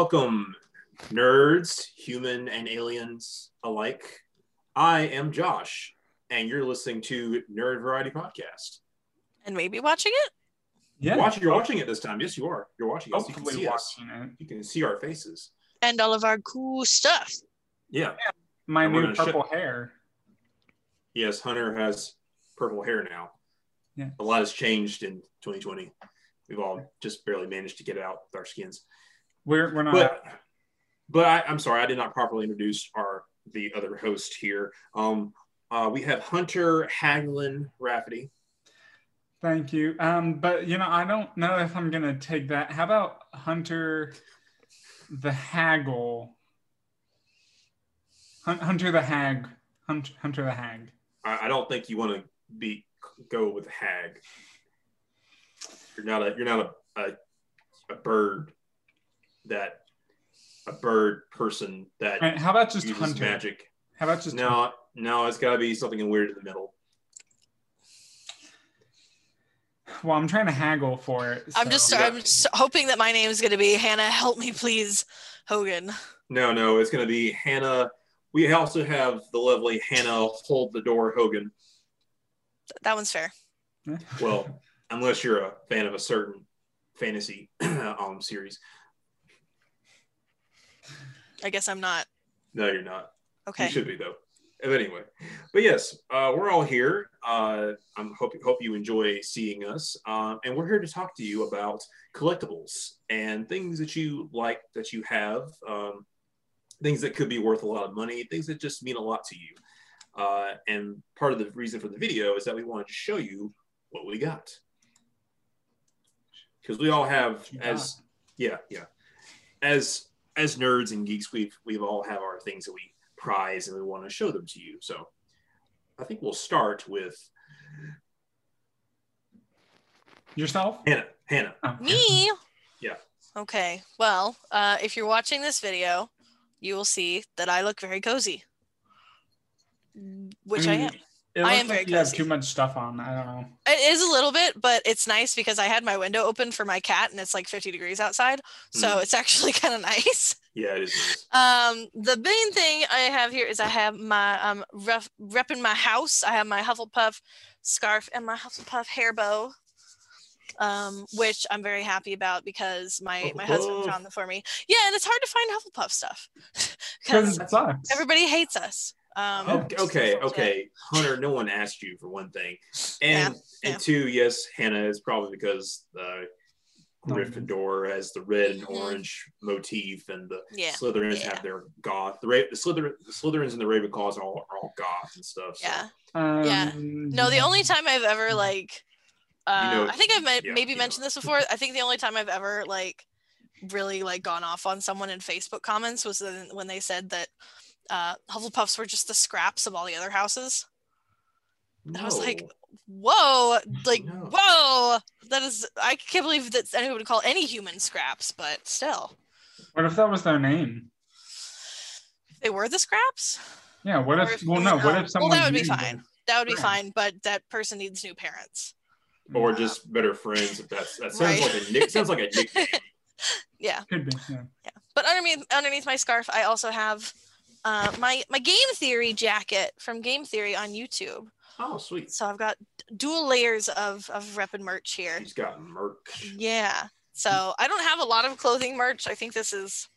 Welcome, nerds, human and aliens alike. I am Josh, and you're listening to Nerd Variety Podcast. and maybe watching it. Yeah. Watching, you're watching it this time. Yes, you are. You're watching us. You can Hopefully see us. it. You can see our faces. And all of our cool stuff. Yeah. My And new gonna ship- purple hair. Yes, Hunter has purple hair now. Yeah. A lot has changed in 2020. We've all just barely managed to get it out with our skins. We're we're not. but but I, I'm sorry, I did not properly introduce our the other host here. Um, uh, we have Hunter Haglin Rafferty. Thank you. Um, but you know, I don't know if I'm gonna take that. How about Hunter the Haggle? Hunter the Hag. Hunter, Hunter the Hag. I, I don't think you want to be go with Hag. You're not a you're not a, a a bird that a bird person that All right, how about just Hunter? magic. How about just No, no, it's got to be something weird in the middle. Well, I'm trying to haggle for it. I'm just Yeah. I'm just hoping that my name is gonna be Hannah. Help me, please, Hogan. No, no, it's going to be Hannah. We also have the lovely Hannah Hold the Door Hogan. That one's fair. Well, unless you're a fan of a certain fantasy um series. I guess I'm not. No, you're not. Okay. You should be though. But anyway, but yes, uh, we're all here. Uh, I'm hope hope you enjoy seeing us, um, and we're here to talk to you about collectibles and things that you like that you have, um, things that could be worth a lot of money, things that just mean a lot to you. Uh, and part of the reason for the video is that we wanted to show you what we got because we all have You as yeah yeah as as nerds and geeks we've we've all have our things that we prize and we want to show them to you so i think we'll start with yourself. hannah hannah Oh. Me? Yeah. Okay. Well, uh, if you're watching this video, you will see that I look very cozy. Which I, mean, am. It I am very like you have too much stuff on. I don't know. It is a little bit, but it's nice because I had my window open for my cat and it's like 50 degrees outside. So Mm. it's actually kind of nice. yeah it is nice. Um, the main thing I have here is I have my um rep, rep in my house. I have my Hufflepuff scarf and my Hufflepuff hair bow. Um, which I'm very happy about because my my husband found them for me. Yeah, and it's hard to find Hufflepuff stuff Because because it sucks. everybody hates us. Um, okay okay unfortunately. okay hunter no one asked you for one thing and yeah. and two yes hannah is probably because the No. Gryffindor has the red and Mhm. orange motif, and the Yeah, Slytherins yeah. have their goth. The, Ra- the Slytherin, the Slytherins and the Ravenclaws are all, are all goth and stuff. So. Yeah. Um, Yeah. No, the only time I've ever like, uh, know- I think I've ma- yeah, maybe you know. mentioned this before. I think the only time I've ever like really like gone off on someone in Facebook comments was when when they said that uh, Hufflepuffs were just the scraps of all the other houses. And I was like, Whoa, like No. whoa, that is I can't believe that anyone would call any human scraps, but still, What if that was their name? they were the scraps. Yeah. What Or if? Well, no. What oh, if someone? Well, that would be fine. That would be Right. fine, but that person needs new parents. or uh, just better friends. If that's that sounds Right. like a nick, sounds like a nickname. Yeah. Could be. Yeah. but underneath underneath my scarf i also have uh, my my game theory jacket from game theory on youtube Oh, sweet. so i've got dual layers of of rep and merch here He's got merch. yeah so i don't have a lot of clothing merch i think this is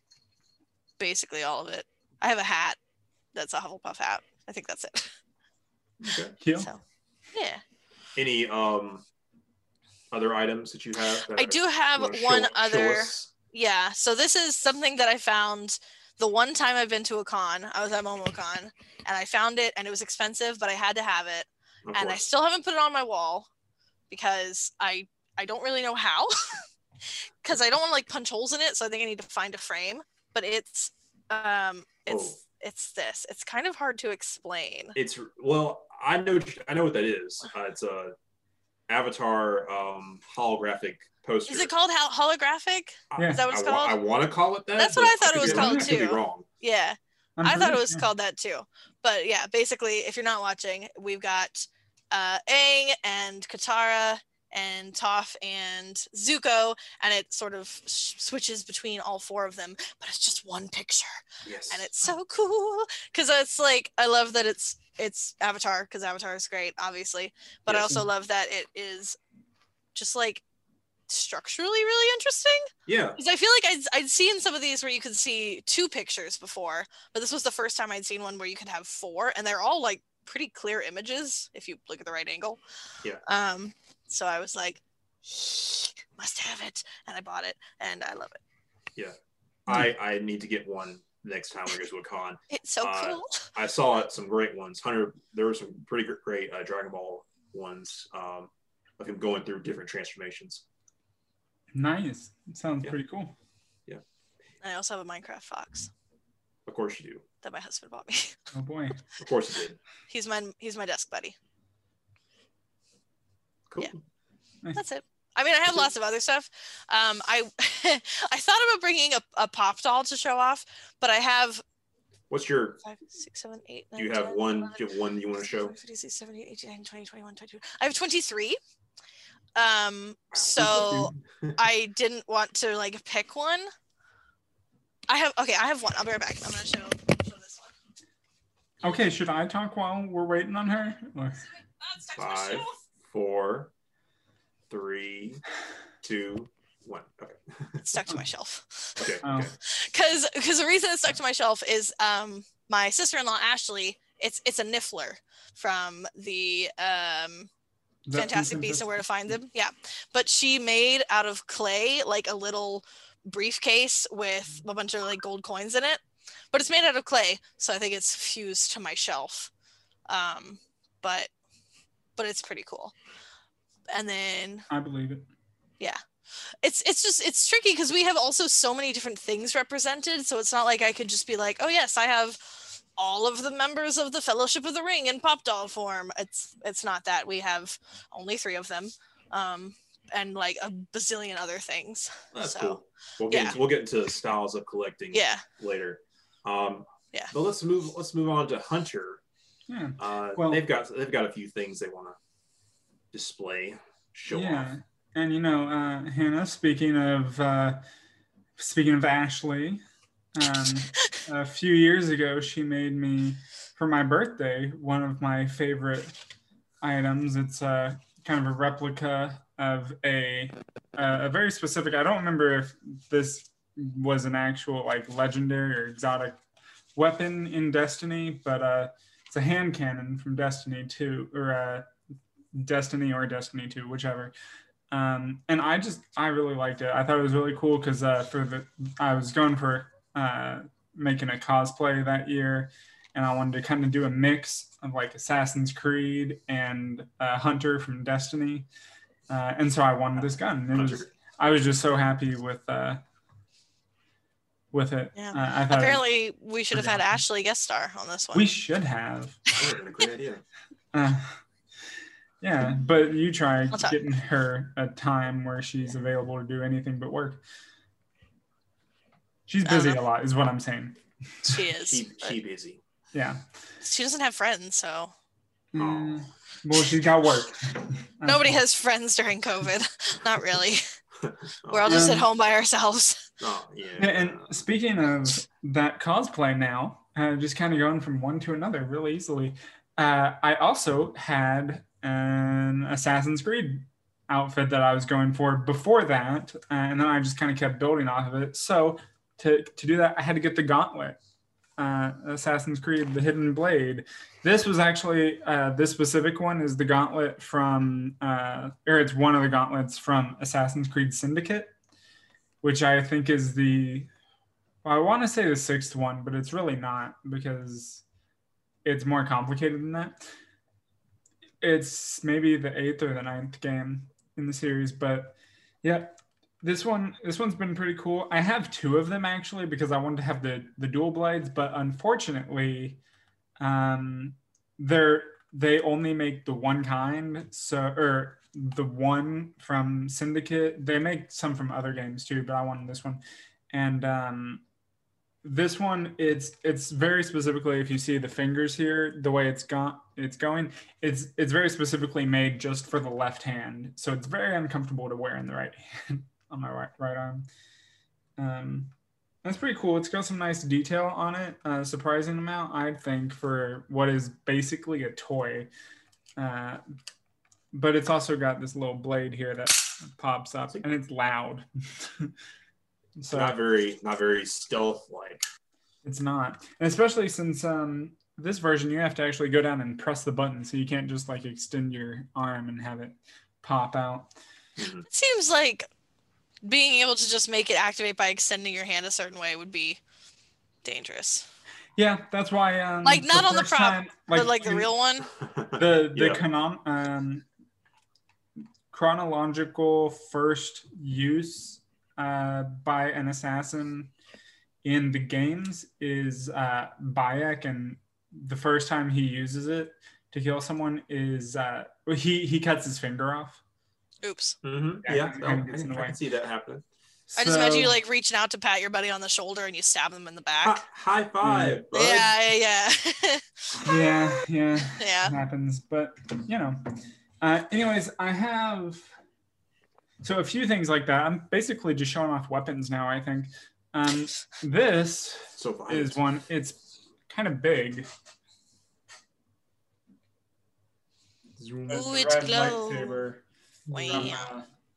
basically all of it i have a hat that's a hufflepuff hat i think that's it Okay. Cute. so yeah Any um other items that you have? that i do have you wanna show- one show other? Yeah, so this is something that I found the one time I've been to a con. I was at MomoCon and I found it and it was expensive, but I had to have it. Of And I still haven't put it on my wall because I I don't really know how. Cuz I don't want to like punch holes in it, so I think I need to find a frame, but it's um it's Oh. it's this. It's kind of hard to explain. It's well, I know I know what that is. Uh, it's a Avatar um holographic poster. Is it called hol- holographic? Yeah. Is that what it's I, called? I want to call it that. That's what I thought it was be- called I could be too. wrong. Yeah. I'm I thought it was sure. called that too. But yeah, basically, if you're not watching, we've got uh, Aang and Katara and Toph and Zuko, and it sort of sh- switches between all four of them, but it's just one picture, Yes. and it's so cool because it's like I love that it's it's Avatar because Avatar is great, obviously, but I also love that it is just like structurally really interesting yeah. because I feel like I'd, I'd seen some of these where you could see two pictures before, but this was the first time I'd seen one where you could have four, and they're all like pretty clear images if you look at the right angle. Yeah. Um. So I was like, must have it, and I bought it, and I love it. Yeah. I, I need to get one next time we go to a con. It's so Uh, cool. I saw some great ones. Hunter, there were some pretty great uh, Dragon Ball ones um, of him going through different transformations. Nice. Sounds Yeah. pretty cool. Yeah. I also have a Minecraft fox Of course you do. that my husband bought me. Oh boy. Of course you did. he's my he's my desk buddy. Cool. Yeah. That's it. I mean, I have lots of other stuff. Um, I I thought about bringing a, a pop doll to show off, but I have What's your? five, six, seven, eight, Do you have 10, one? 11, Do you have one you want to show? 56, 78, 89, 20, 21, 22. I have 23. Um, so I didn't want to like pick one. I have okay, I have one. I'll be right back. I'm gonna show, show this one. Okay, should I talk while we're waiting on her? Or- it's stuck to my Five, four, three, two, one. Okay. It's stuck to my shelf. Okay. Oh. okay. Because because the reason it's stuck to my shelf is um my sister-in-law Ashley. It's it's a Niffler from the um Is Fantastic from Beasts and Where to Find Them. Yeah. But she made out of clay like a little briefcase with a bunch of like gold coins in it. But it's made out of clay, so I think it's fused to my shelf. Um, but but it's pretty cool. And then I believe it. Yeah. It's it's just it's tricky because we have also so many different things represented. So it's not like I could just be like, oh yes, I have all of the members of the Fellowship of the Ring in pop doll form. It's it's not that we have only three of them, um, and like a bazillion other things. That's So, cool. We'll get yeah. into, we'll get into styles of collecting Yeah, later. Um, Yeah. But let's move. Let's move on to Hunter. Yeah. Uh, Well- they've got they've got a few things they want to display, show yeah. off. And you know, uh, Hannah, speaking of uh, speaking of Ashley, um, a few years ago she made me for my birthday one of my favorite items. It's a kind of a replica of a a very specific. I don't remember if this was an actual like legendary or exotic weapon in Destiny, but uh, it's a hand cannon from Destiny 2 or uh, Destiny or Destiny 2, whichever. Um, and I just I really liked it. I thought it was really cool because uh, for the I was going for uh, making a cosplay that year, and I wanted to kind of do a mix of like Assassin's Creed and uh, Hunter from Destiny, uh, and so I wanted this gun. It was I was just so happy with uh, with it. Yeah. Uh, I thought it- apparently we should have had awesome. Ashley guest star on this one. we should have. That would've been a great idea. Yeah, but you try I'll talk. getting her a time where she's available to do anything but work. She's busy a lot, is what I'm saying. she is. She she busy. Yeah. she doesn't have friends, so Mm, well, she's got work. nobody That's has friends during COVID. Not really. Oh, We're all just at Um, why. home by ourselves. oh, yeah. Yeah, and speaking of that cosplay now, uh, just kind of going from one to another really easily, uh, I also had an Assassin's Creed outfit that I was going for before that, uh, and then I just kind of kept building off of it. So to, to do that, I had to get the gauntlet. Uh, Assassin's Creed: The Hidden Blade. This was actually uh, this specific one is the gauntlet from, uh, or it's one of the gauntlets from Assassin's Creed Syndicate which I think is the well, I want to say the sixth one, but it's really not because it's more complicated than that. It's maybe the eighth or the ninth game in the series, but yeah, this one this one's been pretty cool. I have two of them actually because I wanted to have the the dual blades, but unfortunately, um, they're they only make the one kind, so or the one from Syndicate. They make some from other games too, but I wanted this one. And um, this one it's it's very specifically if you see the fingers here the way it's gone it's going it's it's very specifically made just for the left hand. So it's very uncomfortable to wear in the right hand on my right right arm. Um that's pretty cool. It's got some nice detail on it uh, surprising amount i think for what is basically a toy. Uh, but it's also got this little blade here that pops up and it's loud so not very not very stealth like it's not. And especially since um this version you have to actually go down and press the button so you can't just like extend your arm and have it pop out. Mm-hmm. it seems like being able to just make it activate by extending your hand a certain way would be dangerous. Yeah that's why um like not the on the prop time, like, but like the real one? The the yeah. canon um chronological first use uh, by an assassin in the games is uh, Bayek, and the first time he uses it to kill someone is uh, he he cuts his finger off. Oops. Mm-hmm. Yeah, yeah no, I, I, can see that happening. I just imagine you like reaching out to pat your buddy on the shoulder and you stab them in the back. High five. Yeah, yeah, yeah. yeah, yeah. Yeah. It happens, but you know. Uh, anyways, I have so a few things like that. I'm basically just showing off weapons now. I think um, this so is one. It's kind of big. Ooh, it's glow. Wow.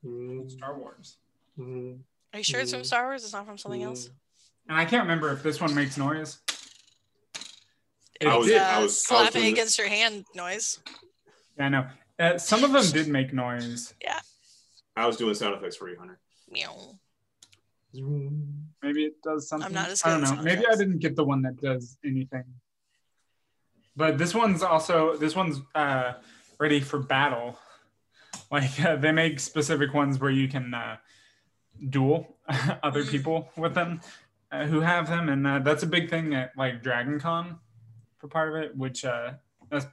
From, uh, Star Wars. Are you sure it's from Star Wars? It's not from something else. And I can't remember if this one makes noise. It's I was, uh, I was slapping against your hand noise. Yeah, I know. Uh, some of them did make noise. Yeah. I was doing sound effects for you, Hunter. Meow. Maybe it does something. I'm not as good I don't know. Maybe I didn't get the one that does anything. But this one's also this one's uh, ready for battle. Like uh, they make specific ones where you can uh, duel other mm. people with them uh, who have them, and uh, that's a big thing at like Dragon Con for part of it, which uh, that's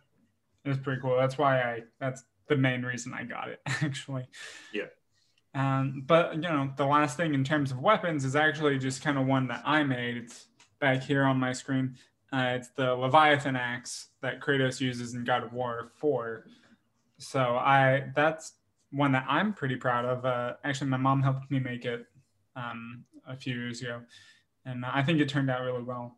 that's pretty cool. That's why I that's the main reason I got it, actually. Yeah. Um, but you know, the last thing in terms of weapons is actually just kind of one that I made. It's back here on my screen. Uh, it's the Leviathan axe that Kratos uses in God of War 4. So I that's one that I'm pretty proud of. Uh, actually, my mom helped me make it um, a few years ago, and I think it turned out really well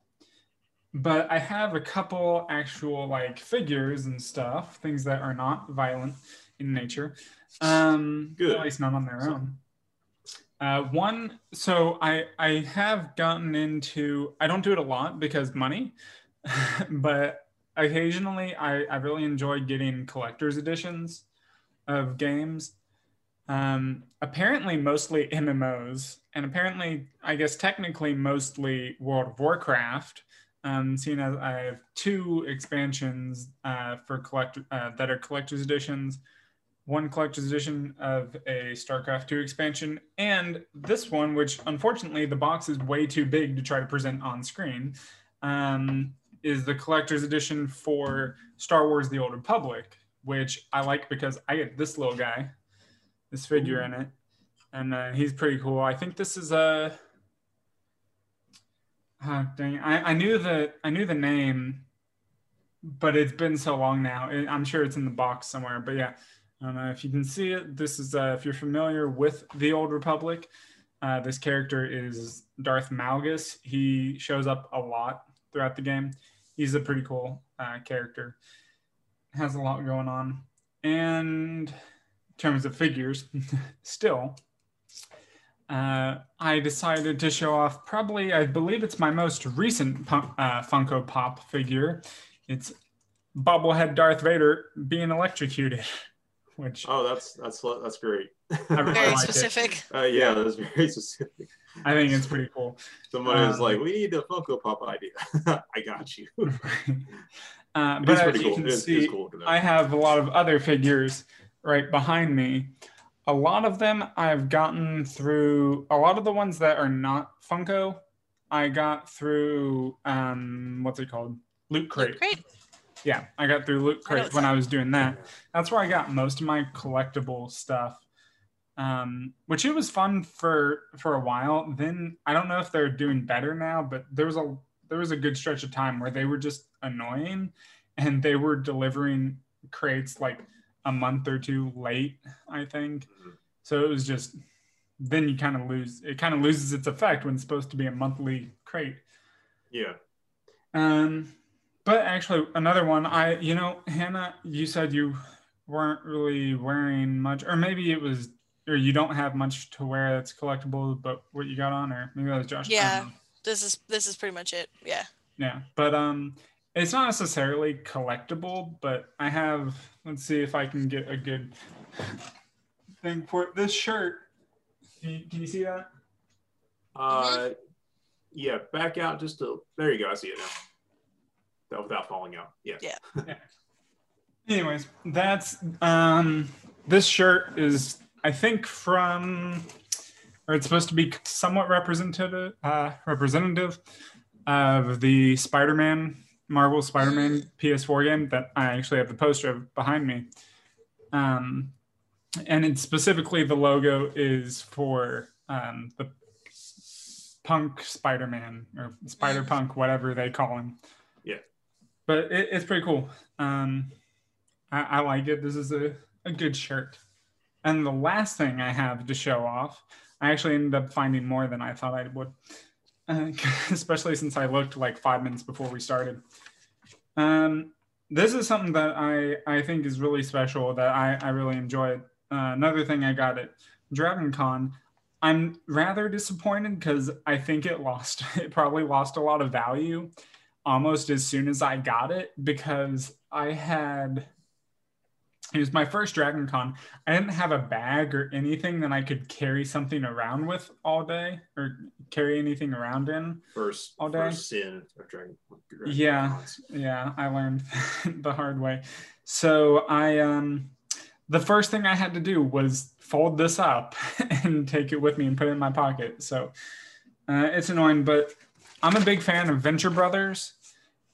but I have a couple actual like figures and stuff, things that are not violent in nature. Um, Good. At least not on their own. Uh, one, so I I have gotten into. I don't do it a lot because money, but occasionally I I really enjoy getting collector's editions of games. Um, apparently, mostly MMOs, and apparently, I guess technically, mostly World of Warcraft um, seeing as I have two expansions uh, for collector uh, that are collector's editions, one collector's edition of a StarCraft 2 expansion, and this one, which unfortunately the box is way too big to try to present on screen, um, is the collector's edition for Star Wars: The Old Republic, which I like because I get this little guy, this figure in it, and uh, he's pretty cool. I think this is a Oh, dang! I, I knew the I knew the name, but it's been so long now. I'm sure it's in the box somewhere. But yeah, I don't know if you can see it. This is uh, if you're familiar with the Old Republic. Uh, this character is Darth Malgus. He shows up a lot throughout the game. He's a pretty cool uh, character. Has a lot going on, and in terms of figures, still uh, I decided to show off probably, I believe it's my most recent uh, Funko Pop figure. It's bobblehead Darth Vader being electrocuted. Which oh, that's that's that's great. Really very like specific. Uh, yeah, that's very specific. I think it's pretty cool. Somebody um, was like, "We need a Funko Pop idea." I got you. uh, but as you cool. can see, cool I have a lot of other figures right behind me a lot of them I've gotten through a lot of the ones that are not Funko, I got through um what's it called? Loot Crate. Loot Crate. Yeah, I got through Loot Crate I when I was doing that. That's where I got most of my collectible stuff. um, which it was fun for for a while. Then I don't know if they're doing better now, but there was a there was a good stretch of time where they were just annoying, and they were delivering crates like a month or two late. I think Mhm. so. It was just then you kind of lose it. Kind of loses its effect when it's supposed to be a monthly crate. Yeah. Um, but actually, another one. I, you know, Hannah, you said you weren't really wearing much, or maybe it was, or you don't have much to wear that's collectible. But what you got on, or maybe that was Josh. Yeah. This is this is pretty much it. Yeah. yeah. But um, it's not necessarily collectible. But I have. Let's see if I can get a good thing for it. this shirt. Can you, can you see that? Uh, yeah. Back out just to. There you go. I see it now. Without- Without falling out. Yeah. Yeah. Anyways that's um this shirt is i think from or it's supposed to be somewhat representative uh representative of the spider-man marvel spider-man ps4 game that i actually have the poster of behind me um and it's specifically the logo is for um the punk spider-man or spider punk whatever they call him Yeah. but it, it's pretty cool um I, I like it. This is a, a good shirt. And the last thing I have to show off, I actually ended up finding more than I thought I would, especially since I looked like five minutes before we started. Um, this is something that I, I think is really special that I, I really enjoyed. Uh, another thing I got at Dragon Con, I'm rather disappointed because I think it lost, it probably lost a lot of value almost as soon as I got it because I had it was my first Dragon Con. I didn't have a bag or anything that I could carry something around with all day or carry anything around in. First, All day? first sin of Dragon. Dragon Yeah. Cons. Yeah, I learned the hard way. So I um the first thing I had to do was fold this up and take it with me and put it in my pocket. So uh, it's annoying, but I'm a big fan of Venture Brothers.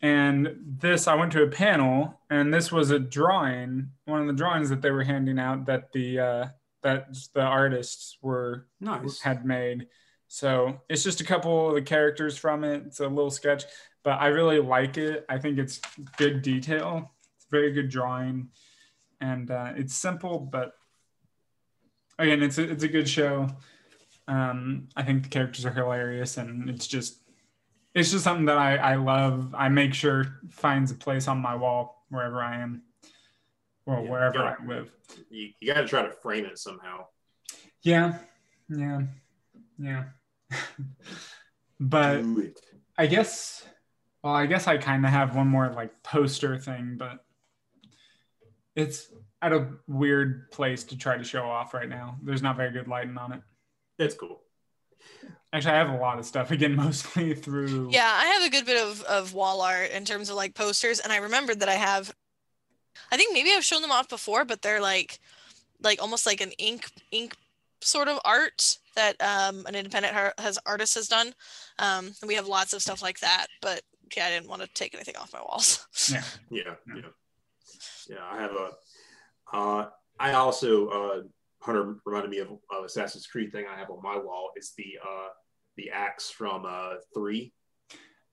And this, I went to a panel, and this was a drawing, one of the drawings that they were handing out that the uh, that the artists were Nice. had made. So it's just a couple of the characters from it. It's a little sketch, but I really like it. I think it's good detail. It's very good drawing, and uh, it's simple, but again, it's a, it's a good show. Um, I think the characters are hilarious, and it's just it's just something that I, I love. I make sure finds a place on my wall wherever I am, or Yeah, wherever yeah. I live. You, you got to try to frame it somehow. Yeah, yeah, yeah. but I guess, well, I guess I kind of have one more like poster thing, but it's at a weird place to try to show off right now. There's not very good lighting on it. It's cool. Actually, I have a lot of stuff again, mostly through. Yeah, I have a good bit of, of wall art in terms of like posters, and I remembered that I have. I think maybe I've shown them off before, but they're like, like almost like an ink ink sort of art that um, an independent har- has artist has done. Um, and we have lots of stuff like that, but yeah, I didn't want to take anything off my walls. Yeah. Yeah, Yeah. yeah, yeah. I have a. Uh, I also uh, Hunter reminded me of uh, Assassin's Creed thing I have on my wall. It's the uh, the axe from uh, three.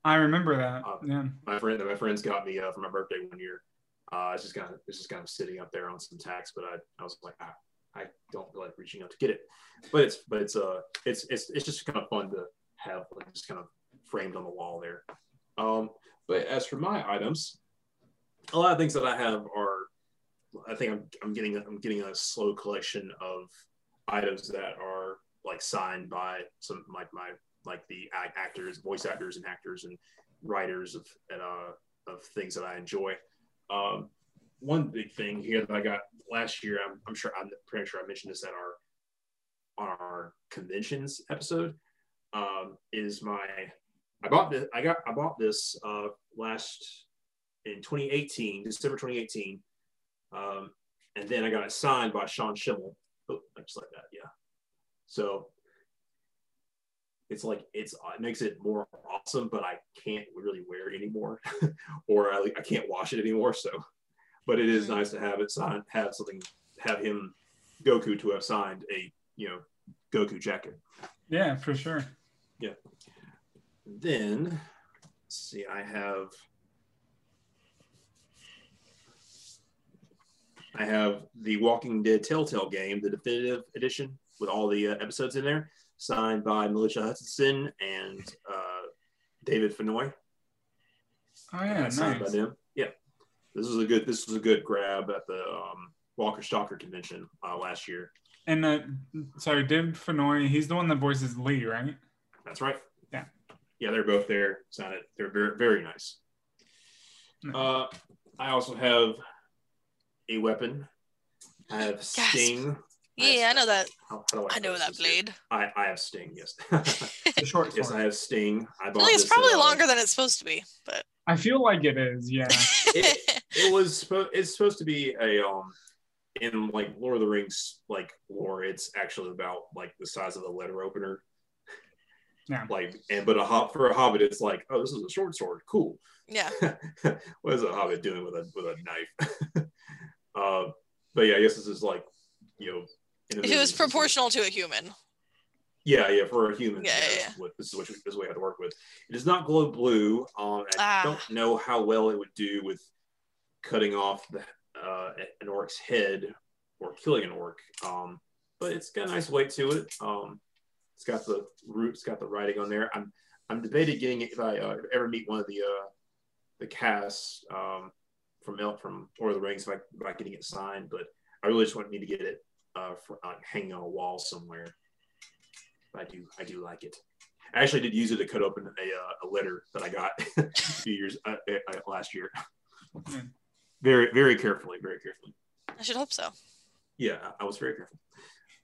I remember that. Uh, yeah. My friend, my friends got me uh, for my birthday one year. Uh, it's just kind of it's just kind of sitting up there on some tacks, but I, I was like, ah, I don't feel like reaching out to get it. But it's but it's uh it's it's it's just kind of fun to have like just kind of framed on the wall there. Um, but as for my items, a lot of things that I have are, I think I'm I'm getting I'm getting a slow collection of items that are like signed by some like my like the actors, voice actors, and actors and writers of and, uh, of things that I enjoy. Um, one big thing here that I got last year, I'm, I'm sure I'm pretty sure I mentioned this at our on our conventions episode, um, is my I bought this I got I bought this uh, last in 2018 December 2018, um, and then I got it signed by Sean Schemmel, oh, just like that, yeah. So it's like it's it makes it more awesome, but I can't really wear it anymore, or I, I can't wash it anymore. So, but it is nice to have it signed, have something, have him Goku to have signed a you know Goku jacket. Yeah, for sure. Yeah. Then, let's see, I have. I have the Walking Dead Telltale game, the definitive edition with all the uh, episodes in there, signed by Melissa Hutchison and uh, David Fennoy. Oh yeah, nice. signed by them. Yeah, this was a good. This was a good grab at the um, Walker Stalker convention uh, last year. And uh, sorry, David Fennoy, he's the one that voices Lee, right? That's right. Yeah. Yeah, they're both there. Sounded they're very very nice. Nice. Uh, I also have a weapon. I have Gasp. Sting. Yeah, I know that. How, how do I know that blade. I, I have Sting. Yes. The short yes, I have Sting. I I bought feel like it's probably uh, longer than it's supposed to be, but I feel like it is, yeah. It- It was supposed. It's supposed to be a um, in like Lord of the Rings like lore. It's actually about like the size of a letter opener. Yeah. Like and but a hop for a hobbit, it's like oh this is a short sword, cool. yeah. what is a hobbit doing with a with a knife? Uh, but yeah, I guess this is like you know. If it was proportional to a human. Yeah, yeah, for a human. Yeah, Yeah, yeah, this, is what, this is what this is what you have to work with. It does not glow blue. Um, I Ah. don't know how well it would do with cutting off the, uh, an orc's head or killing an orc. Um, but it's got a nice weight to it. Um, it's got the roots, got the writing on there. I'm I'm debating getting it if I uh, ever meet one of the uh, the casts um, from El- from Lord of the Rings, if I about getting it signed. But I really just want me to get it uh, for uh, hanging on a wall somewhere. I do I do like it. I actually did use it to cut open a, uh, a letter that I got a few years uh, uh, last year. Yeah. Very very carefully, very carefully. I should hope so. Yeah, I was very careful.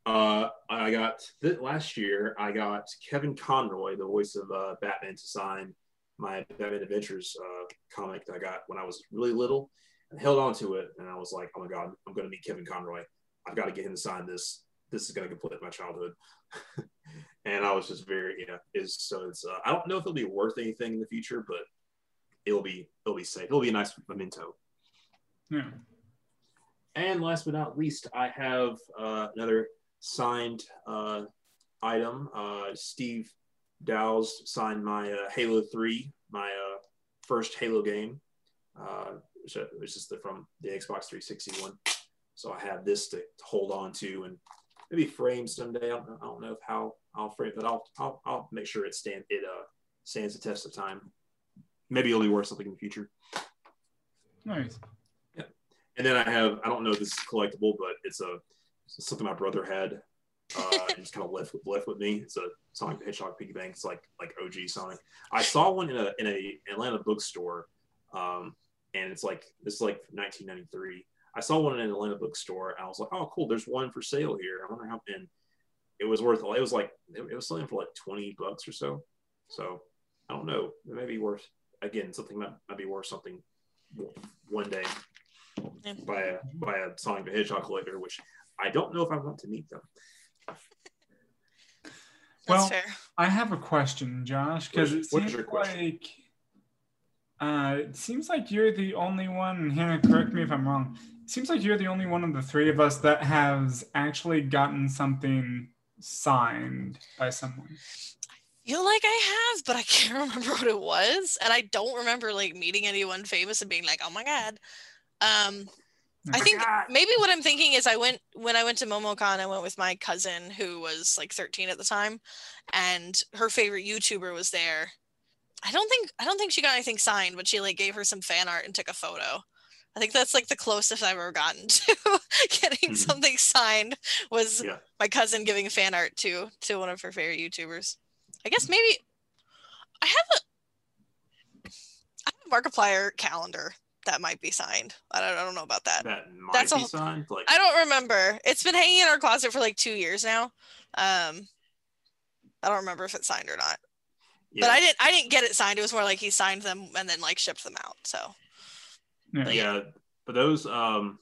Uh, I got th- last year. I got Kevin Conroy, the voice of uh, Batman, to sign my Batman Adventures uh, comic that I got when I was really little, and held on to it. And I was like, "Oh my god, I'm going to meet Kevin Conroy. I've got to get him to sign this. This is going to complete my childhood." and I was just very, yeah. Is so it's. Uh, I don't know if it'll be worth anything in the future, but it'll be it'll be safe. It'll be a nice memento. Yeah. And last but not least, I have uh, another signed uh, item. Uh, Steve Downes signed my uh, Halo 3, my uh, first Halo game, uh, which, which is the, from the Xbox 360 one. So I have this to hold on to and maybe frame someday. I don't, know- I don't know if how I'll frame it, but I'll, I'll, I'll make sure it stand it uh, stands the test of time. Maybe it'll be worth something in the future. Nice. Yeah. And then I have, I don't know if this is collectible, but it's a it's something my brother had. Uh, and just kind of left with left with me. It's a Sonic the Hedgehog piggy bank. It's like like OG Sonic. I saw one in a in a Atlanta bookstore, um, and it's like this is like 1993. I saw one in an Atlanta bookstore, and I was like, oh cool, there's one for sale here. I wonder how. And it was worth. It was like it was selling for like 20 bucks or so. So I don't know. It may be worth again something might, might be worth something one day by a by a Sonic the Hedgehog collector, which I don't know if I want to meet them. That's Well, fair. I have a question, Josh, because What it is- what is seems your like uh, it seems like you're the only one. and Hannah, correct me if I'm wrong. It seems like you're the only one of the three of us that has actually gotten something signed by someone. feel like I have, but I can't remember what it was, and I don't remember like meeting anyone famous and being like, "Oh my god." Um, I think maybe what I'm thinking is I went when I went to MomoCon. I went with my cousin who was like 13 at the time, and her favorite YouTuber was there. I don't think I don't think she got anything signed, but she like gave her some fan art and took a photo. I think that's like the closest I've ever gotten to getting Mhm. something signed was Yeah. my cousin giving fan art to to one of her favorite YouTubers. I guess maybe I have a I have a Markiplier calendar that might be signed. I don't, I don't know about that. That might That's be a- signed. Like I don't remember. It's been hanging in our closet for like two years now. Um, I don't remember if it's signed or not. yeah, But I didn't. I didn't get it signed. It was more like he signed them and then like shipped them out. So Yeah. But yeah. But those um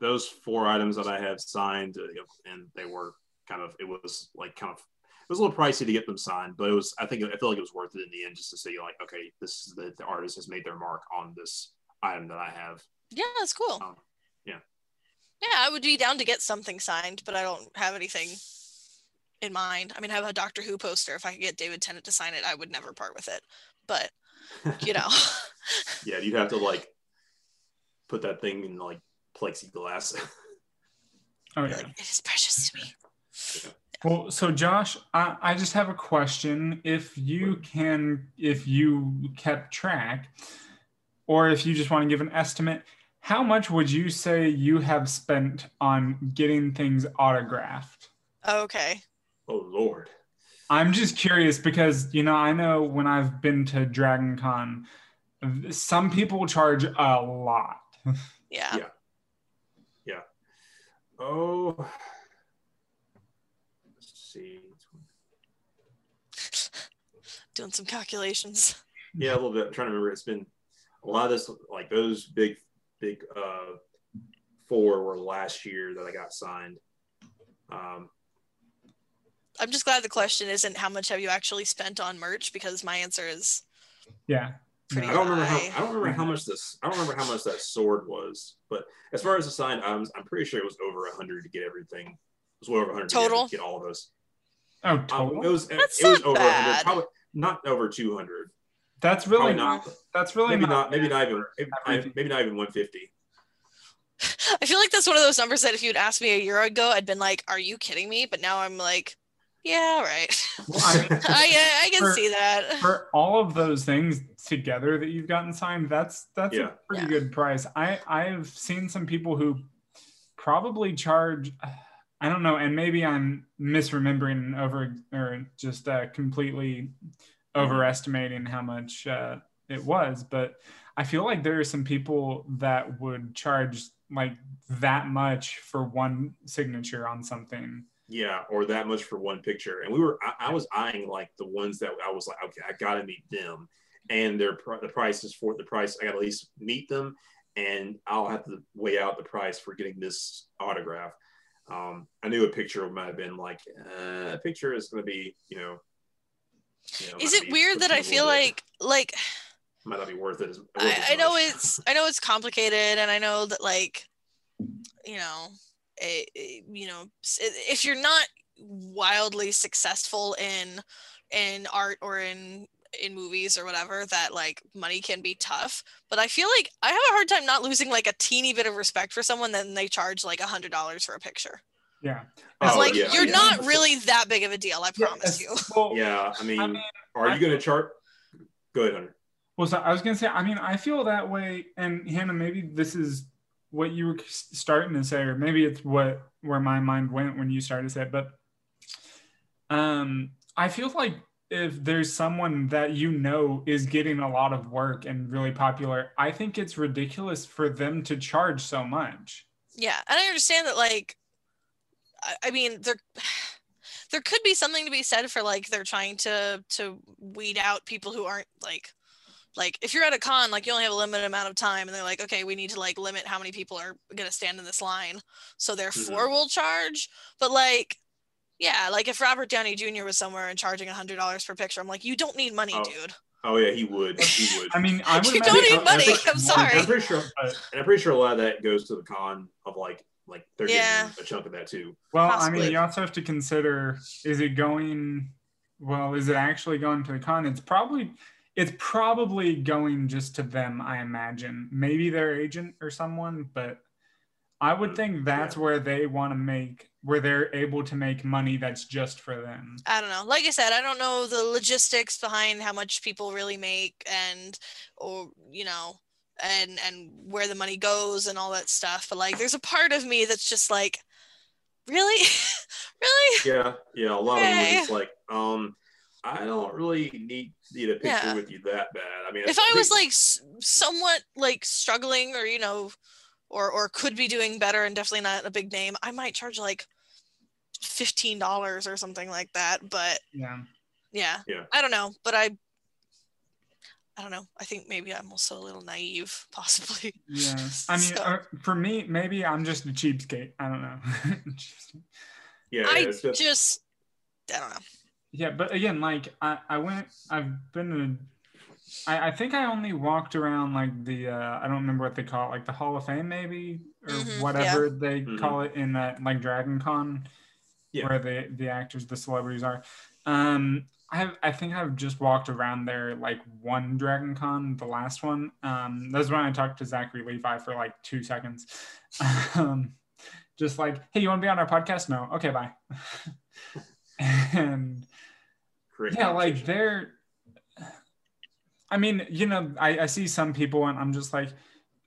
those four items that I have signed, uh, and they were kind of it was like kind of it was a little pricey to get them signed, but it was I think I feel like it was worth it in the end just to see like okay, this is the, the artist has made their mark on this item that I have. yeah, that's cool. Um, yeah. Yeah, I would be down to get something signed, but I don't have anything in mind. I mean, I have a Doctor Who poster. If I could get David Tennant to sign it, I would never part with it. But you know, yeah, you'd have to like put that thing in like plexiglass. Oh yeah. like, it is precious to me. Well, so Josh, I, I just have a question. If you can, if you kept track, or if you just want to give an estimate, how much would you say you have spent on getting things autographed? Okay. oh Lord. I'm just curious because you know I know when I've been to Dragon Con, some people charge a lot. Yeah. Yeah. Yeah. Oh. Let's see. Doing some calculations. Yeah, a little bit. I'm trying to remember. It's been a lot of this, like those big, big uh, four were last year that I got signed. Um, I'm just glad the question isn't how much have you actually spent on merch because my answer is Yeah. Pretty I don't remember how high. I don't remember how much this I don't remember how much that sword was, but as far as the sign, I'm I'm pretty sure it was over a hundred to get everything. It was well over a hundred to get- Total? get all of those. Oh, Um, total. it was That's it was not over a hundred, probably not over two hundred. that's Probably really not. That's really Maybe not. not. Maybe not even. Maybe, maybe not even one fifty. I feel like that's one of those numbers that if you'd asked me a year ago, I'd been like, "Are you kidding me?" But now I'm like, "Yeah, all right. Well, I mean, I I can For- see that." for all of those things together that you've gotten signed, that's that's Yeah. a pretty Yeah. good price. I I've seen some people who probably charge. I don't know, and maybe I'm misremembering over or just uh, completely overestimating how much uh, it was, but I feel like there are some people that would charge like that much for one signature on something. Yeah, or that much for one picture. And we were, I, I was eyeing like the ones that I was like, okay, I gotta meet them, and their pr- the price is for the price. I gotta at least meet them, and I'll have to weigh out the price for getting this autograph. Um, I knew a picture might have been like, uh, a picture is gonna be, you know. you know, Is it weird that I feel like like might not be worth it as. worth I, as I know it's I know it's complicated and I know that like you know it, it- you know if you're not wildly successful in in art or in in movies or whatever that like money can be tough but i feel like i have a hard time not losing like a teeny bit of respect for someone then they charge like a hundred dollars for a picture Yeah. Oh, like yeah, you're yeah. not really that big of a deal i promise you Well, Yeah, I mean, I mean, are I- you gonna chart? Go ahead, Hunter. Well, so I was gonna say, I mean, I feel that way, and Hannah, maybe this is what you were starting to say, or maybe it's what where my mind went when you started to say it. But um, I feel like if there's someone that you know is getting a lot of work and really popular, I think it's ridiculous for them to charge so much. Yeah, and I understand that like I, I mean there there could be something to be said for like they're trying to to weed out people who aren't like like if you're at a con like you only have a limited amount of time and they're like okay we need to like limit how many people are going to stand in this line so therefore mm-hmm. we'll charge but like yeah like if robert downey jr was somewhere and charging a hundred dollars per picture i'm like you don't need money Oh. dude Oh yeah, he would. He would. I mean, I would You imagine- don't need I'm- I'm money pretty- i'm sorry I'm pretty sure, But- and I'm pretty sure a lot of that goes to the con of like, like they're Yeah. getting a chunk of that too. Well, I mean, you also have to consider: is it going? Well, is it actually going to the con? It's probably, it's probably going just to them. I imagine, maybe their agent or someone, but I would think that's where they want to make, where they're able to make money that's just for them. I don't know. Like I said, I don't know the logistics behind how much people really make and or you know and and where the money goes and all that stuff. But like there's a part of me that's just like really? really? Yeah, yeah. A lot of them Okay. were just like, um, I don't really need need a picture Yeah. with you that bad. I mean, If I was like s- somewhat like struggling or you know or or could be doing better and definitely not a big name, I might charge like $15 or something like that, but Yeah. yeah Yeah. i don't know but i i don't know i think maybe i'm also a little naive possibly Yeah. I mean, So- uh, for me, maybe I'm just a cheapskate. I don't know. yeah, i it's just, just i don't know Yeah, but again, like I, I went, I've been to I, I think I only walked around like the uh, I don't remember what they call it, like the Hall of Fame maybe or Mhm, whatever they Mhm. call it in that like Dragon Con, Yeah. where the the actors, the celebrities are. Um, I have, I think I've just walked around there like one Dragon Con, the last one. Um, that's when I talked to Zachary Levi for like two seconds. um, just like, hey, you want to be on our podcast? No, okay, bye. and Great yeah like they're i mean you know I, I see some people and i'm just like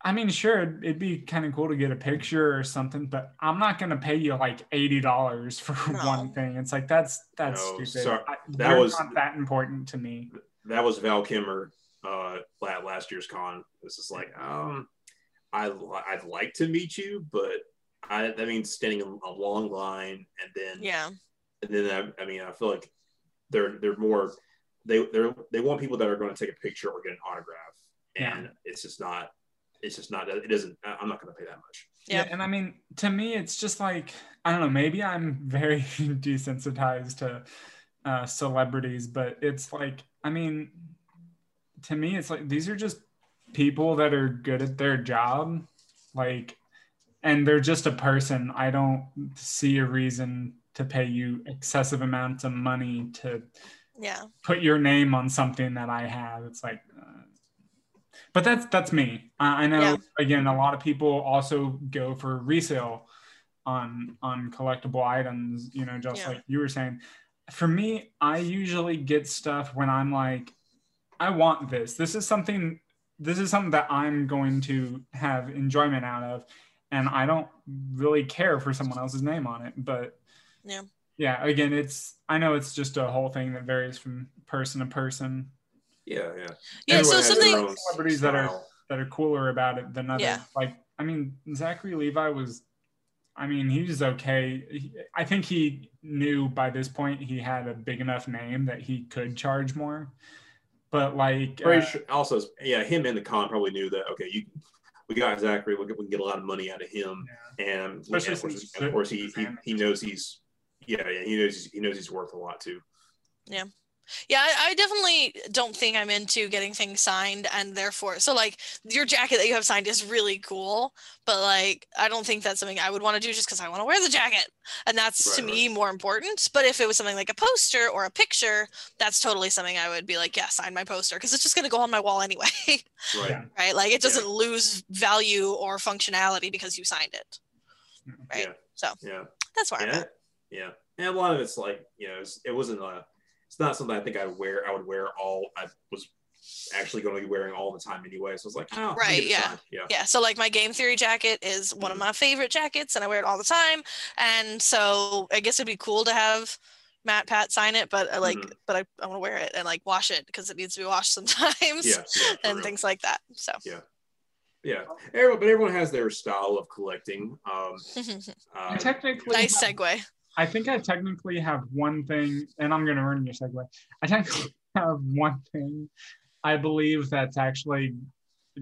i mean sure it'd, it'd be kind of cool to get a picture or something but i'm not going to pay you like $80 for No. one thing it's like that's that's No, stupid sorry. I, That was- not that important to me that was Val Kilmer uh, la- last year's con. This is like, um, I I'd like to meet you, but I that means standing in a long line and then Yeah. and then I, I mean I feel like they're they're more they they they want people that are going to take a picture or get an autograph, and it's just not it's just not it doesn't I'm not going to pay that much. Yeah. yeah and i mean to me it's just like i don't know maybe i'm very desensitized to uh, celebrities but it's like i mean to me it's like these are just people that are good at their job like and they're just a person i don't see a reason to pay you excessive amounts of money to Yeah. put your name on something that I have. It's like, uh, but that's that's me. I, I know. Yeah. Again, a lot of people also go for resale on on collectible items. You know, just Yeah. like you were saying. For me, I usually get stuff when I'm like, I want this. This is something. This is something that I'm going to have enjoyment out of, and I don't really care for someone else's name on it. But Yeah. yeah again it's i know it's just a whole thing that varies from person to person Yeah, yeah. Yeah. Everyone So has their something. Celebrities that are- that are cooler about it than others Yeah. like i mean zachary levi was i mean he was okay He- i think he knew by this point he had a big enough name that he could charge more but like uh, sure- also, yeah, him and the con probably knew that. Okay, you, we got Zachary. We can, we can get a lot of money out of him, and Especially of course, of course he, he he knows he's yeah yeah he knows he's, he knows he's worth a lot too. Yeah, I, I definitely don't think I'm into getting things signed, and therefore, so like your jacket that you have signed is really cool, but like I don't think that's something I would want to do just because I want to wear the jacket, and that's to Right, me more important. But if it was something like a poster or a picture, that's totally something I would be like, yeah, sign my poster because it's just gonna go on my wall anyway, Right. Right? Like it doesn't lose value or functionality because you signed it, mm-hmm. right? Yeah. So Yeah. that's I'm Yeah. at. Yeah. And a lot of it's like you know it wasn't a it's not something I think I would wear I would wear all I was actually going to be wearing all the time anyway. So I was like, oh, Right, yeah. yeah. Yeah, so like my game theory jacket is one of Mhm. my favorite jackets and I wear it all the time. And so I guess it'd be cool to have MatPat sign it, but I like Mhm. but I, I want to wear it and like wash it because it needs to be washed sometimes Yeah. yeah and real. things like that. So Yeah. Yeah, everyone, but everyone has their style of collecting. Um, uh, technically nice have- segue. I think I technically have one thing, and I'm going to ruin your segue. I technically have one thing I believe that's actually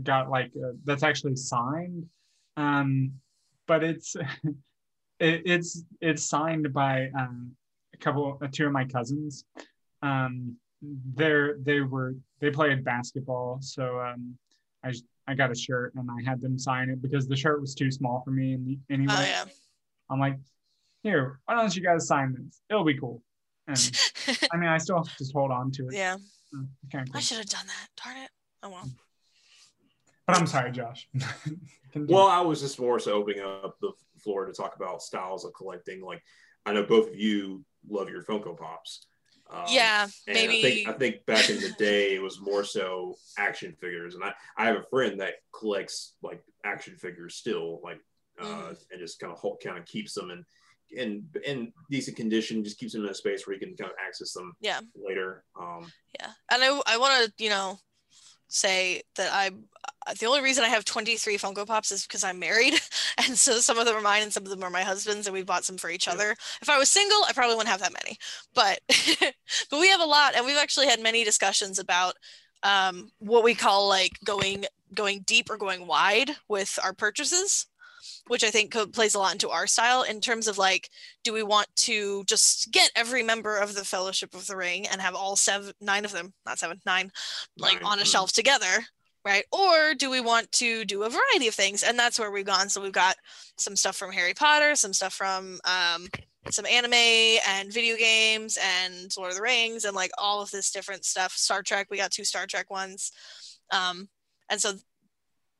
got like uh, that's actually signed, um, but it's it, it's it's signed by um, a couple, uh, two of my cousins. Um, they're they were they played basketball, so um, I I got a shirt and I had them sign it because the shirt was too small for me. And anyway, Oh yeah. I'm like, here, why don't you guys sign this? It'll be cool. And I mean, I still have to just hold on to it. yeah. Mm, Kind of I should have done that. Darn it. Oh well. But I'm sorry, Josh. Well, I was just more so opening up the floor to talk about styles of collecting. Like, I know both of you love your Funko Pops. Um, yeah, maybe I think, I think back in the day, it was more so action figures. And I, I have a friend that collects like action figures still, like, uh, Mhm. and just kind of hold, kind of keeps them in, in, in decent condition, just keeps them in a space where you can kind of access them Yeah. later. Um, Yeah, and I I want to you know say that I the only reason I have 23 Funko Pops is because I'm married, and so some of them are mine and some of them are my husband's, and we bought some for each Yeah. other. If I was single, I probably wouldn't have that many, but but we have a lot, and we've actually had many discussions about um, what we call like going going deep or going wide with our purchases. Which I think co- plays a lot into our style in terms of like, do we want to just get every member of the Fellowship of the Ring and have all seven, nine of them, not seven, nine, like Nine, on a shelf together, right? Or do we want to do a variety of things? And that's where we've gone. So we've got some stuff from Harry Potter, some stuff from um, some anime and video games and Lord of the Rings and like all of this different stuff. Star Trek, we got two Star Trek ones. Um, and so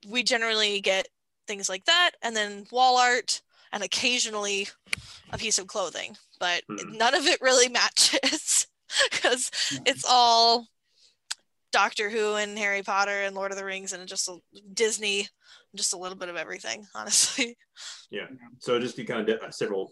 we generally get things like that and then wall art and occasionally a piece of clothing, but Mhm. none of it really matches because Yeah. it's all Doctor Who and Harry Potter and Lord of the Rings and just a, Disney, just a little bit of everything, honestly. Yeah. So just to kind of de- several,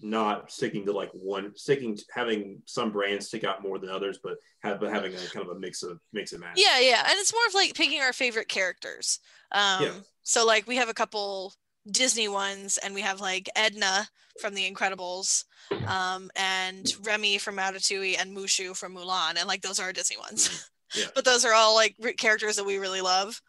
not sticking to like one, sticking to having some brands stick out more than others, but have but having a kind of a mix of mix and match. Yeah, yeah, and it's more of like picking our favorite characters. Um, Yeah. So like we have a couple Disney ones, and we have like Edna from The Incredibles, um, and Remy from Ratatouille, and Mushu from Mulan, and like those are our Disney ones. Mhm. Yeah. but those are all like re- characters that we really love.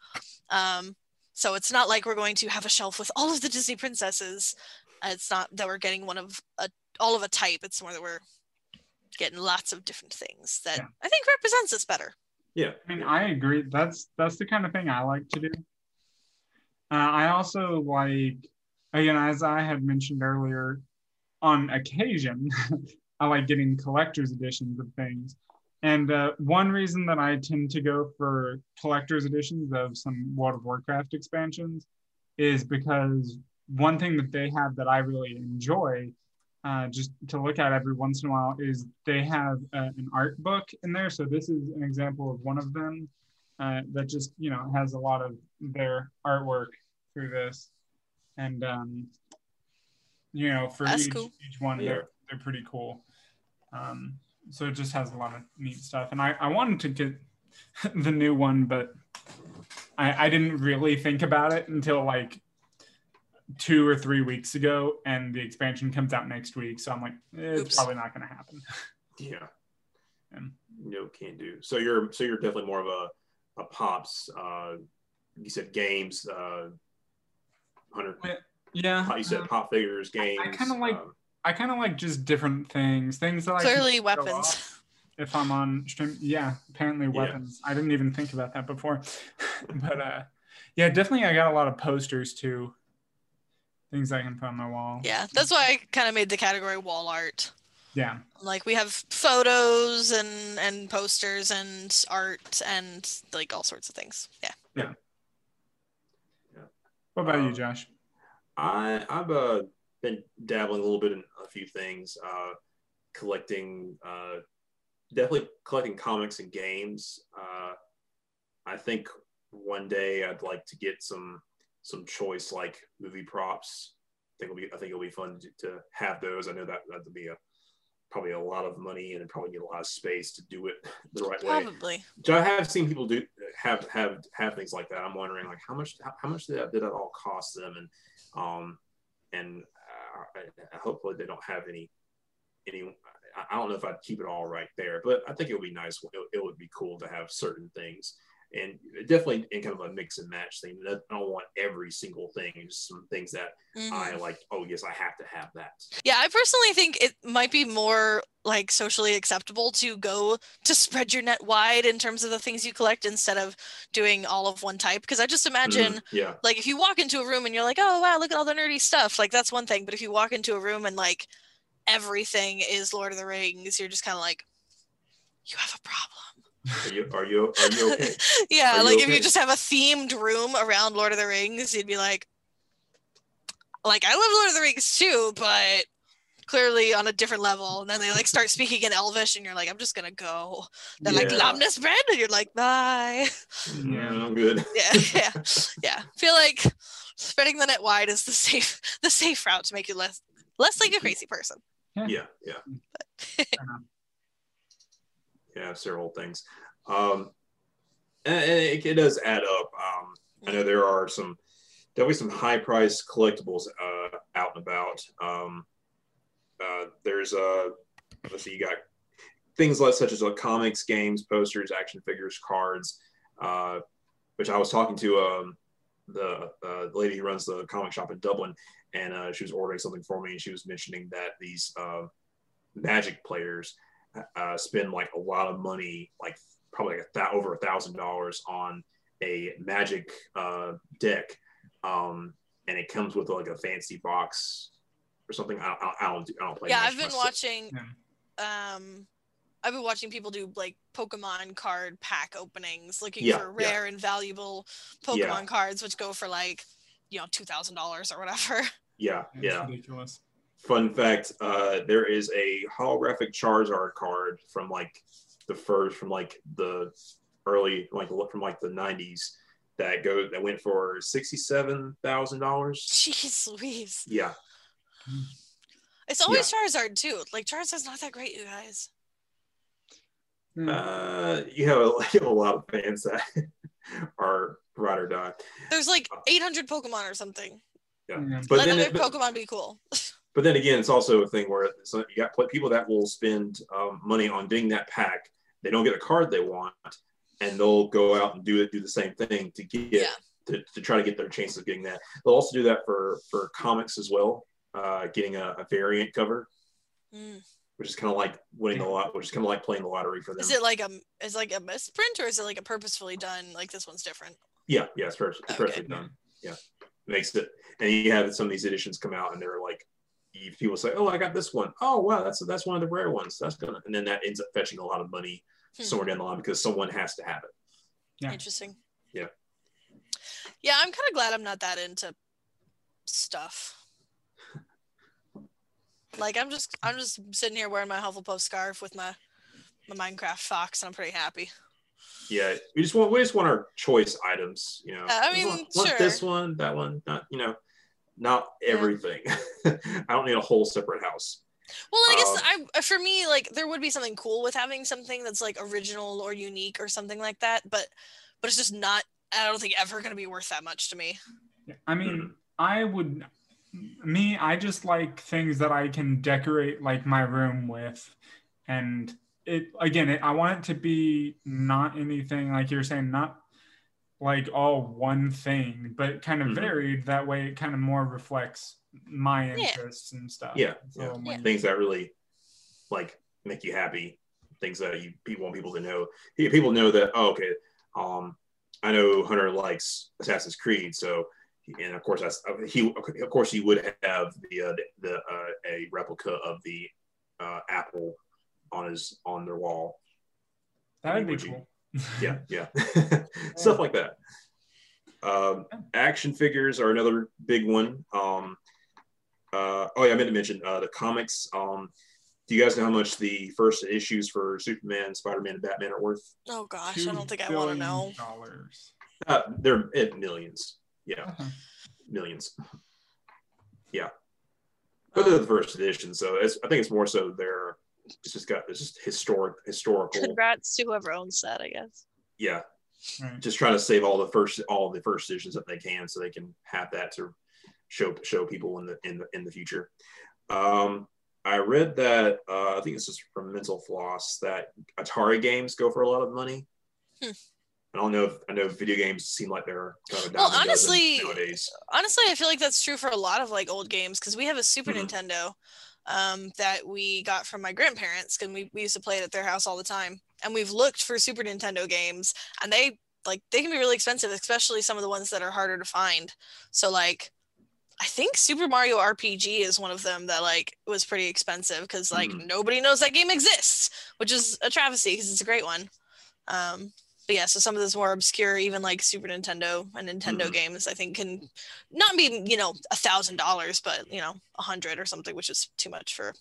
Um, so it's not like we're going to have a shelf with all of the Disney princesses. Uh, It's not that we're getting one of a, all of a type. It's more that we're getting lots of different things that Yeah. I think represents us better. Yeah. I mean, I agree. That's that's the kind of thing I like to do. Uh, I also like, again, as I had mentioned earlier, on occasion, I like getting collector's editions of things. And uh, one reason that I tend to go for collector's editions of some World of Warcraft expansions is because one thing that they have that I really enjoy, uh, just to look at every once in a while, is they have uh, an art book in there. So this is an example of one of them uh, that just you know has a lot of their artwork through this, and um, you know for That's each, cool. each one Yeah. they're they're pretty cool. Um, so it just has a lot of neat stuff, and I I wanted to get the new one, but I I didn't really think about it until like two or three weeks ago, and the expansion comes out next week. So I'm like, eh, it's Oops. probably not going to happen. Yeah. Um, No, can't do. So you're so you're definitely more of a a pops. Uh, you said games. Uh, Hunter. Yeah, You said pop figures, games. I kinda like- um, I kind of like just different things, things that Clearly, show weapons. if I'm on stream. Yeah, apparently Yeah. weapons. I didn't even think about that before, but uh, yeah, definitely I got a lot of posters too. Things I can put on my wall. Yeah, that's why I kind of made the category wall art. Yeah. Like we have photos and and posters and art and like all sorts of things. Yeah. Yeah. Yeah. What about you, Um, Josh? I I've uh, been dabbling a little bit in a few things, uh, collecting, uh, definitely collecting comics and games. Uh, I think one day I'd like to get some some choice like movie props. I think it'll be I think it'll be fun to, to have those. I know that that'd be a probably a lot of money and probably need a lot of space to do it the right way. Probably. So I have seen people do have have have things like that. I'm wondering like how much how, how much did that, did that all cost them and um and uh, I- hopefully they don't have any any I- I don't know if I'd keep it all right there, but I think it would be nice. It, it would be cool to have certain things and definitely in kind of a mix and match thing. I don't want every single thing. Just some things that Mhm. I like. Oh yes, I have to have that. Yeah, I personally think it might be more like socially acceptable to go to spread your net wide in terms of the things you collect instead of doing all of one type. Because I just imagine Mhm. Yeah. like if you walk into a room and you're like, oh wow, look at all the nerdy stuff, like that's one thing. But if you walk into a room and like everything is Lord of the Rings, you're just kind of like, you have a problem. Are you are you are you okay? yeah, Are you like if you just have a themed room around Lord of the Rings, you'd be like, like I love Lord of the Rings too, but clearly on a different level. And then they like start speaking in Elvish, and you're like, I'm just gonna go. They're like Yeah. Lembas bread, and you're like, bye. Mm, yeah, I'm good. Yeah, yeah, yeah. I feel like spreading the net wide is the safe, the safe route to make you less, less like a crazy person. yeah yeah enough. Yeah several things. Um and, it, it does add up. Um i know there are some definitely some high price collectibles uh out and about. Um uh there's uh let's see you got things like such as uh, comics games posters action figures cards uh which i was talking to um the uh, the lady who runs the comic shop in Dublin, and uh, she was ordering something for me, and she was mentioning that these uh, Magic players uh, spend like a lot of money, like probably like a th- over a thousand dollars on a Magic uh, deck, um, and it comes with like a fancy box or something. I, I, I don't, I don't play. yeah, I've been myself. watching. Um, I've been watching people do like Pokemon card pack openings, looking Yeah, for yeah. rare and valuable Pokemon Yeah. cards, which go for like, you know, two thousand dollars or whatever. Yeah, It's yeah. ridiculous. Fun fact: uh, there is a holographic Charizard card from like the first, from like the early, like from like the '90s that go that went for sixty-seven thousand dollars. Jeez Louise. Yeah, It's always Charizard too. Like Charizard's not that great, you guys. Hmm. uh, you have a, you have a lot of fans that are ride or die. There's like 800 Pokemon or something. Yeah, Yeah. but Let then other it, but, Pokemon be cool. but then again, it's also a thing where you got people that will spend um, money on getting that pack. They don't get a card they want, and they'll go out and do it, do the same thing to get Yeah. to, to try to get their chances of getting that. They'll also do that for for comics as well, uh, getting a, a variant cover, Mm. which is kind of like winning the lot, which is kind of like playing the lottery for them. Is it like a is like a misprint or is it like a purposefully done? Like this one's different. Yeah, yeah, it's, it's Okay. done. Yeah, makes it. And you have some of these editions come out, and they're like, people say, "Oh, I got this one. Oh, wow, that's that's one of the rare ones. That's gonna." And then that ends up fetching a lot of money Hmm. somewhere down the line because someone has to have it. Yeah. Interesting. Yeah. Yeah, I'm kind of glad I'm not that into stuff. Like I'm just I'm just sitting here wearing my Hufflepuff scarf with my my Minecraft fox, and I'm pretty happy. Yeah, we just want we just want our choice items. You know, Yeah, I mean, want, want this one, that one, not you know, not Yeah. everything. I don't need a whole separate house. Well, I guess Um, I for me like there would be something cool with having something that's like original or unique or something like that, but but it's just not. I don't think ever going to be worth that much to me. I mean, I would, me, I just like things that I can decorate like my room with, and it again, it, I want it to be not anything like you're saying, not like all one thing, but kind of Mhm. varied. That way, it kind of more reflects my Yeah. interests and stuff. Yeah, It's a yeah. little Things that really like make you happy. Things that you people want people to know. People know that. Oh, okay. Um, I know Hunter likes Assassin's Creed, so and of course that's he. Of course, he would have the uh, the uh, a replica of the uh, apple on his on their wall. That'd be Would you- cool. Yeah, yeah, stuff like that. Um, action figures are another big one. Um, uh, oh yeah, I meant to mention uh, the comics. Um, do you guys know how much the first issues for Superman, Spider-Man, and Batman are worth? Oh gosh, I don't think I want to know. Dollars. Uh, they're at millions. Yeah, Uh-huh. millions. Yeah, but they're the first edition, so it's, I think it's more so they're it's just got it's just historic historical. Congrats to whoever owns that, I guess. Yeah, Right. just trying to save all the first all the first editions that they can so they can have that to show show people in the in the in the future um i read that uh i think this is from mental floss that atari games go for a lot of money Hmm. i don't know if i know video games seem like they're kind of a Well, dime a dozen honestly, nowadays Honestly, I feel like that's true for a lot of like old games because we have a Super Mhm. Nintendo um, that we got from my grandparents because we, we used to play it at their house all the time. And we've looked for Super Nintendo games and they like they can be really expensive, especially some of the ones that are harder to find. So like I think Super Mario RPG is one of them that like was pretty expensive because like Mhm. nobody knows that game exists, which is a travesty because it's a great one. Um, but yeah, so some of those more obscure, even like Super Nintendo and Nintendo Mhm. games, I think can not be you know a thousand dollars, but you know a hundred or something, which is too much for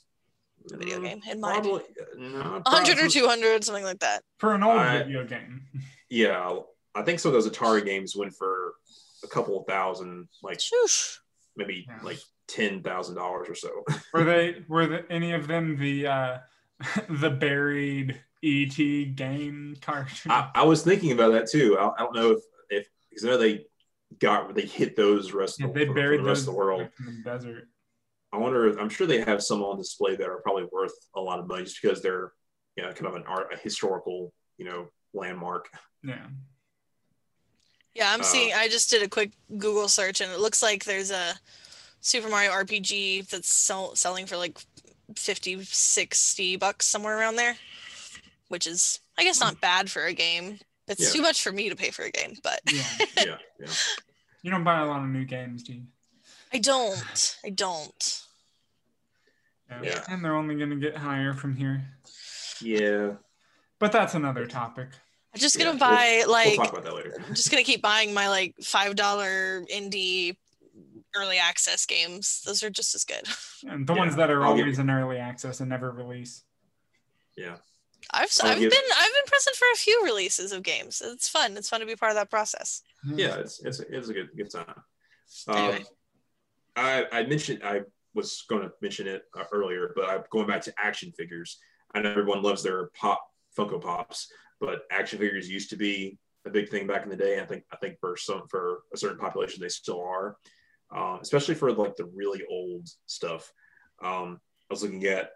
a video Mm, game in my probably no, a hundred or two hundred, something like that. For an old I- video game. yeah i think some of those atari games went for a couple of thousand like Shoosh. maybe Yeah. like ten thousand dollars or so Were they were the, any of them the uh the buried ET game cartridge? I, I was thinking about that too. I, I don't know if if because I know they got they hit those rest Yeah, of, they for, for buried the rest those of the world. in the desert. I wonder. if- I'm sure they have some on display that are probably worth a lot of money just because they're you know kind of an art a historical you know landmark. Yeah. Yeah, I'm Uh, seeing. I just did a quick Google search, and it looks like there's a Super Mario RPG that's sell, selling for like 50, 60 bucks somewhere around there, which is, I guess, not bad for a game. It's Yeah. too much for me to pay for a game, but Yeah. Yeah, yeah. You don't buy a lot of new games, do you? I don't. I don't. Yeah. And they're only going to get higher from here. Yeah. But that's another topic. I'm just gonna we'll- buy We'll like. talk about that later. I'm just gonna keep buying my like five dollar indie early access games. Those are just as good. And the Yeah, ones that are I'll always in early access and never release. Yeah. I've I'll I've give- been I've been present for a few releases of games. It's fun. It's fun to be part of that process. Yeah, it's it's it's a good good time. Um, Anyway. I I mentioned I was going to mention it uh, earlier, but I'm going back to action figures. I know everyone loves their pop Funko Pops, but action figures used to be a big thing back in the day. I think I think for some for a certain population they still are, um, especially for like the really old stuff. Um, I was looking at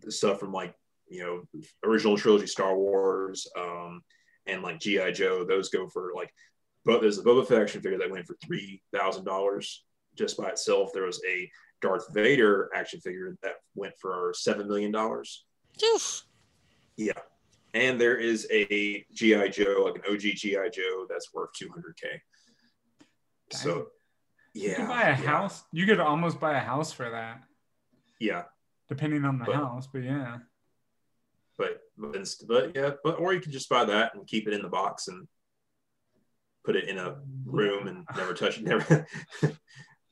the stuff from like you know original trilogy Star Wars um, and like GI Joe. Those go for like but there's a Boba Fett action figure that went for three thousand dollars just by itself. There was a Darth Vader action figure that went for seven million dollars. Oof. Yeah, and there is a GI Joe, like an OG GI Joe, that's worth two hundred k. So, yeah, You could buy a yeah, house. You could almost buy a house for that, Yeah, depending on the But- house. But yeah, but but, but yeah, but or you can just buy that and keep it in the box and put it in a room and never touch it, never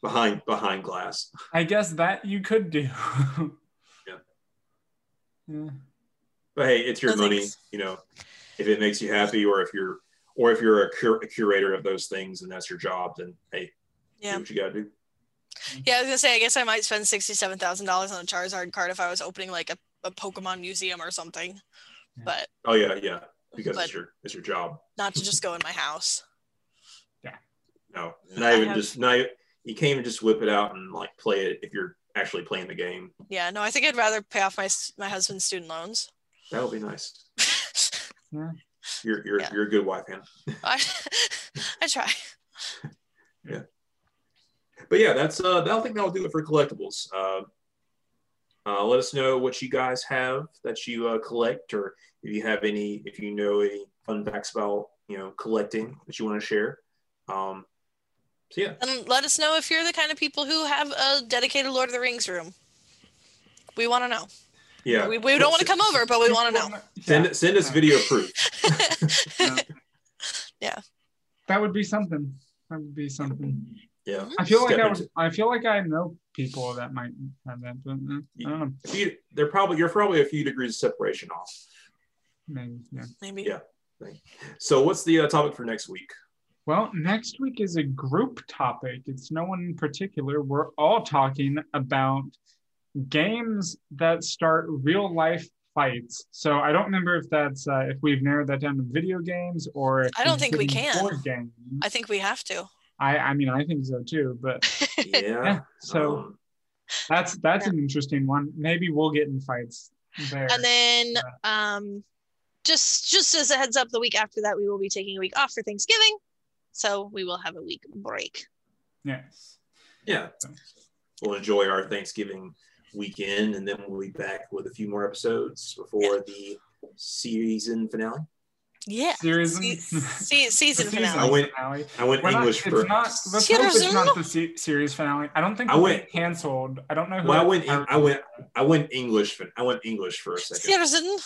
behind behind glass. I guess that you could do. Yeah. Yeah. But hey, it's your No money, thanks. you know. If it makes you happy, or if you're, or if you're a, cur- a curator of those things and that's your job, then hey, Yeah. do what you gotta do. Mm-hmm. Yeah, I was gonna say I guess I might spend sixty seven thousand dollars on a Charizard card if I was opening like a, a Pokemon museum or something. Yeah. But Oh yeah, yeah, because it's your it's your job. not to just go in my house. Yeah. No, Yeah, not I even have- just not. You can't even just whip it out and like play it if you're actually playing the game. Yeah, no, I think I'd rather pay off my my husband's student loans. That would be nice. Yeah. You're you're Yeah. you're a good wife, Hannah. I, I try. Yeah. But yeah, that's uh, I think that'll do it for collectibles. Uh, uh, let us know what you guys have that you uh, collect, or if you have any, if you know any fun facts about you know collecting that you want to share. Um, so yeah, And let us know if you're the kind of people who have a dedicated Lord of the Rings room. We want to know. yeah. We, we don't want to come over, but we want to know. Send send us video proof. Yeah. That would be something. That would be something. Yeah. I feel like I was, I feel like I know people that might have that, but uh, I don't know. If you, they're probably you're probably a few degrees of separation off. Maybe, yeah. Maybe. Yeah. So what's the uh, topic for next week? Well, next week is a group topic. It's no one in particular. We're all talking about games that start real life fights. So I don't remember if that's uh, if we've narrowed that down to video games or I don't think we can. board games. I think we have to. I I mean I think so too. But Yeah. yeah, so um, that's that's an interesting one. Maybe we'll get in fights there. And then um just just as a heads up, the week after that we will be taking a week off for Thanksgiving. So we will have a week break. yes. yeah. We'll enjoy our Thanksgiving weekend, and then we'll be back with a few more episodes before the season finale. Yeah. Series Se- se- season the finale. I went- finale. I went We're not- English it's for. not. Let's hope it's Season? not the se- series finale. I don't think I went- canceled. I don't know who. Well, I went. I went. I went English. For, I went English for a second. Season.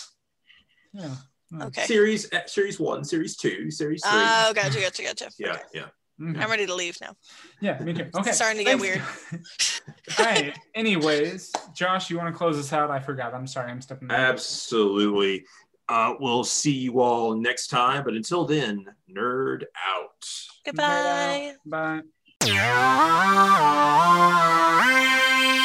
Yeah. Okay. Series eh, series one, series two, series three. Oh, gotcha, gotcha, gotcha. yeah, Okay. yeah. Okay. I'm ready to leave now. Yeah, me too. Okay. starting to get weird. All right. Anyways, Josh, you want to close us out? I forgot. I'm sorry. I'm stepping. back. Absolutely. Uh, we'll see you all next time, but until then, nerd out. Goodbye. Bye. Bye.